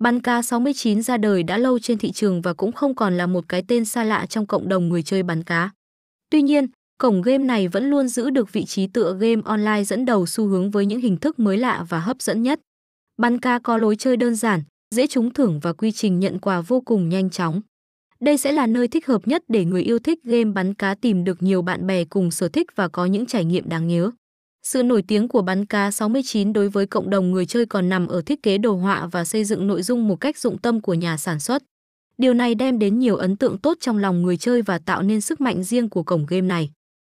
Bắn cá 69 ra đời đã lâu trên thị trường và cũng không còn là một cái tên xa lạ trong cộng đồng người chơi bắn cá. Tuy nhiên, cổng game này vẫn luôn giữ được vị trí tựa game online dẫn đầu xu hướng với những hình thức mới lạ và hấp dẫn nhất. Bắn cá có lối chơi đơn giản, dễ trúng thưởng và quy trình nhận quà vô cùng nhanh chóng. Đây sẽ là nơi thích hợp nhất để người yêu thích game bắn cá tìm được nhiều bạn bè cùng sở thích và có những trải nghiệm đáng nhớ. Sự nổi tiếng của bắn cá 69 đối với cộng đồng người chơi còn nằm ở thiết kế đồ họa và xây dựng nội dung một cách dụng tâm của nhà sản xuất. Điều này đem đến nhiều ấn tượng tốt trong lòng người chơi và tạo nên sức mạnh riêng của cổng game này.